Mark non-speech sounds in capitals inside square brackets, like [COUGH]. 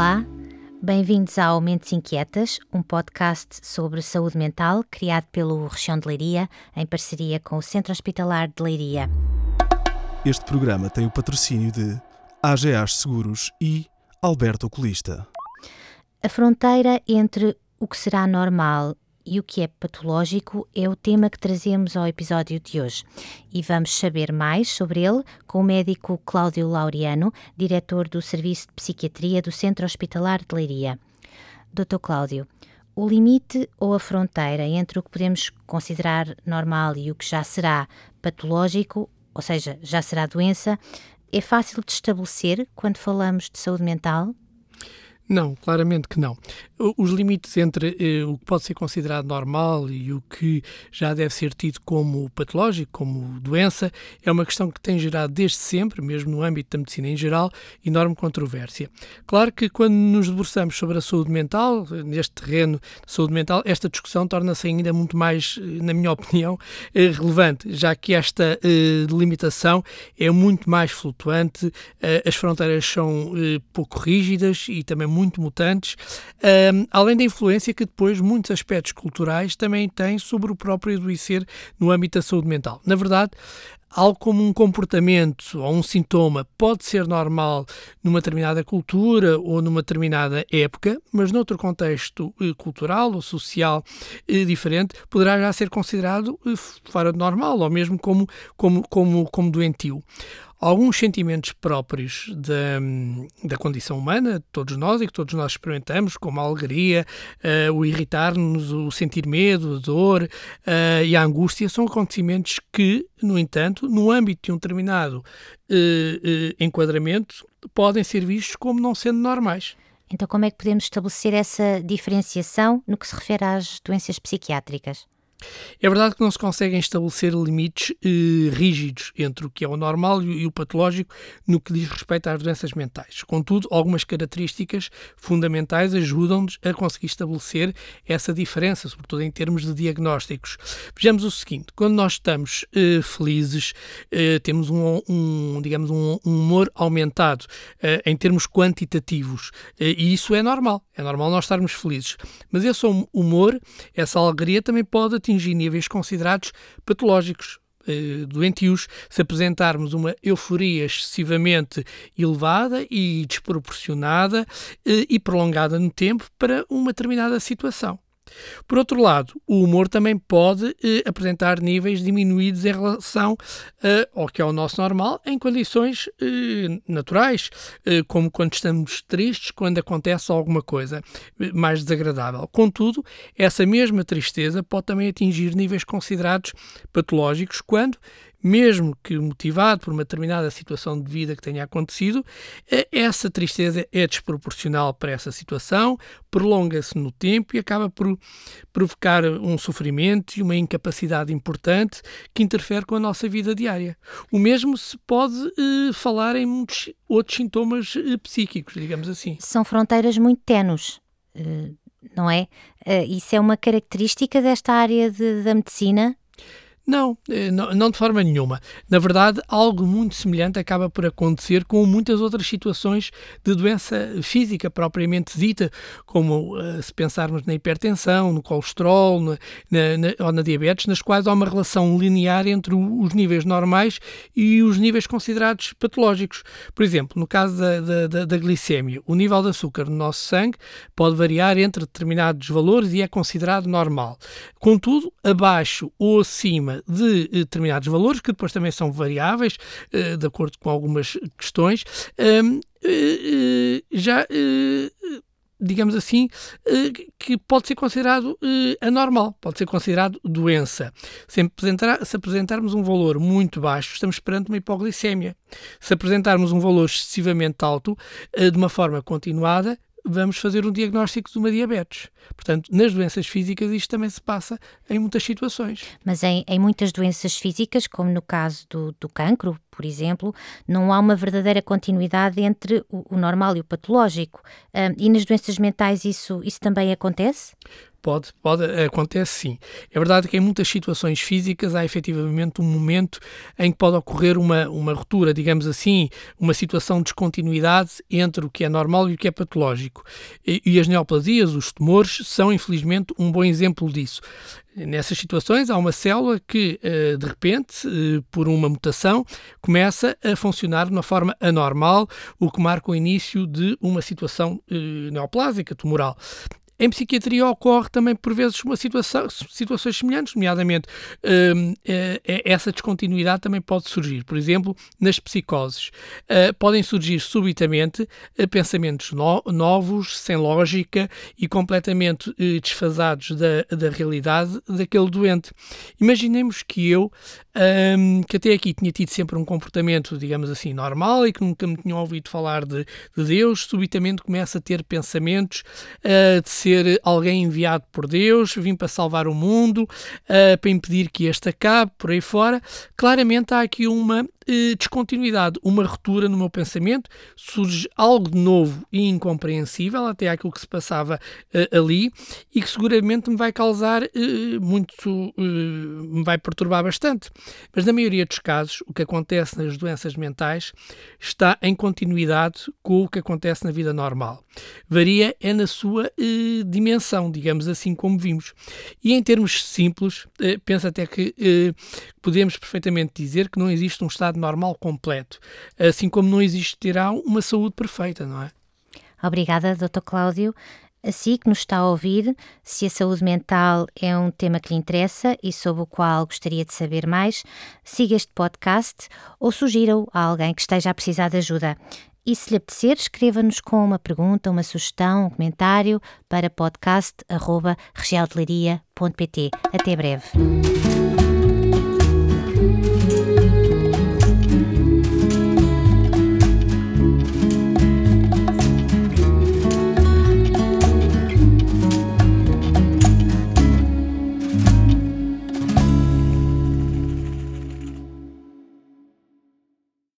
Olá, bem-vindos ao Mentes Inquietas, um podcast sobre saúde mental criado pelo Região de Leiria em parceria com o Centro Hospitalar de Leiria. Este programa tem o patrocínio de AGAs Seguros e Alberto Oculista. A fronteira entre o que será normal e o que é patológico é o tema que trazemos ao episódio de hoje e vamos saber mais sobre ele com o médico Cláudio Laureano, diretor do Serviço de Psiquiatria do Centro Hospitalar de Leiria. Dr. Cláudio, o limite ou a fronteira entre o que podemos considerar normal e o que já será patológico, ou seja, já será doença, é fácil de estabelecer quando falamos de saúde mental? Não, claramente que não. Os limites entre eh, o que pode ser considerado normal e o que já deve ser tido como patológico, como doença, é uma questão que tem gerado desde sempre, mesmo no âmbito da medicina em geral, enorme controvérsia. Claro que quando nos debruçamos sobre a saúde mental, neste terreno de saúde mental, esta discussão torna-se ainda muito mais, eh, na minha [LAUGHS] opinião, eh, relevante, já que esta eh, delimitação é muito mais flutuante, eh, as fronteiras são eh, pouco rígidas e também muito mutantes, um, além da influência que depois muitos aspectos culturais também têm sobre o próprio adoecer no âmbito da saúde mental. Na verdade, algo como um comportamento ou um sintoma pode ser normal numa determinada cultura ou numa determinada época, mas noutro contexto eh, cultural ou social eh, diferente, poderá já ser considerado eh, fora de normal ou mesmo como, como, como, como doentio alguns sentimentos próprios da, da condição humana, todos nós e que todos nós experimentamos, como a alegria, uh, o irritar-nos, o sentir medo, a dor uh, e a angústia, são acontecimentos que, no entanto, no âmbito de um determinado uh, enquadramento, podem ser vistos como não sendo normais. Então, como é que podemos estabelecer essa diferenciação no que se refere às doenças psiquiátricas? É verdade que não se conseguem estabelecer limites eh, rígidos entre o que é o normal e o patológico no que diz respeito às doenças mentais. Contudo, algumas características fundamentais ajudam-nos a conseguir estabelecer essa diferença, sobretudo em termos de diagnósticos. Vejamos o seguinte: quando nós estamos eh, felizes, eh, temos um, um, digamos, um, um humor aumentado eh, em termos quantitativos, eh, e isso é normal. É normal nós estarmos felizes. Mas esse humor, essa alegria também pode atingir atingir níveis considerados patológicos, eh, doentios, se apresentarmos uma euforia excessivamente elevada e desproporcionada eh, e prolongada no tempo para uma determinada situação. Por outro lado, o humor também pode eh, apresentar níveis diminuídos em relação eh, ao que é o nosso normal em condições eh, naturais, eh, como quando estamos tristes, quando acontece alguma coisa eh, mais desagradável. Contudo, essa mesma tristeza pode também atingir níveis considerados patológicos quando mesmo que motivado por uma determinada situação de vida que tenha acontecido, eh, essa tristeza é desproporcional para essa situação, prolonga-se no tempo e acaba por provocar um sofrimento e uma incapacidade importante que interfere com a nossa vida diária. O mesmo se pode uh, falar em muitos outros sintomas uh, psíquicos, digamos assim. São fronteiras muito tenues. Não é? isso é uma característica desta área de, da medicina não, eh, não, de forma nenhuma. Na verdade, algo muito semelhante acaba por acontecer com muitas outras situações de doença física propriamente dita, como uh, se pensarmos na hipertensão, no colesterol na, na, ou na diabetes, nas quais há uma relação linear entre os níveis normais e os níveis considerados patológicos. Por exemplo, no caso da, da, da glicemia, o nível de açúcar no nosso sangue pode variar entre determinados valores e é considerado normal. Contudo, abaixo ou acima de eh, determinados valores, que depois também são variáveis, eh, de acordo com algumas questões, eh, já digamos assim, que pode ser considerado anormal, pode ser considerado doença. Se apresentarmos um valor muito baixo, estamos perante uma hipoglicemia. Se apresentarmos um valor excessivamente alto, de uma forma continuada, vamos fazer um diagnóstico de uma diabetes. Portanto, nas doenças físicas isto também se passa em muitas situações. Mas em, em muitas doenças físicas, como no caso do, do cancro, por exemplo, não há uma verdadeira continuidade entre o, o normal e o patológico. Um, e nas doenças mentais isso, isso também acontece? Pode, pode, acontece sim. É verdade que em muitas situações físicas há efetivamente um momento em que pode ocorrer uma, uma ruptura, digamos assim, uma situação de descontinuidade entre o que é normal e o que é patológico. E, e as neoplasias, os tumores, são infelizmente um bom exemplo disso. Nessas situações, há uma célula que, eh, de repente, eh, por uma mutação, começa a funcionar de uma forma anormal, o que marca o início de uma situação eh, neoplásica, tumoral. Em psiquiatria ocorre também, por vezes, uma situação, situações semelhantes, nomeadamente uh, uh, essa descontinuidade também pode surgir. Por exemplo, nas psicoses. Uh, podem surgir subitamente pensamentos no novos, sem lógica e completamente desfasados da, da realidade daquele doente. Imaginemos que eu, um, que até aqui tinha tido sempre um comportamento, digamos assim, normal e que nunca me tinham ouvido falar de, de Deus, subitamente começa a ter pensamentos de ser ser alguém enviado por Deus, vim para salvar o mundo, uh, para impedir que este acabe, por aí fora. Claramente há aqui uma uh, descontinuidade, uma ruptura no meu pensamento, surge algo novo e incompreensível, até aquilo que se passava uh, ali, e que seguramente me vai causar muito, me vai perturbar bastante. Mas na maioria dos casos, o que acontece nas doenças mentais está em continuidade com o que acontece na vida normal. Varia é na sua dimensão, digamos assim, como vimos. E em termos simples, eh, penso até que eh, podemos perfeitamente dizer que não existe um estado normal completo, assim como não existirá uma saúde perfeita, não é? Obrigada, Dr. Cláudio. Assim que nos está a ouvir, se a saúde mental é um tema que lhe interessa e sobre o qual gostaria de saber mais, siga este podcast ou sugira-o a alguém que esteja a precisar de ajuda. E se lhe apetecer, escreva-nos com uma pergunta, uma sugestão, um comentário para podcast.regialdelaria.pt. Até breve.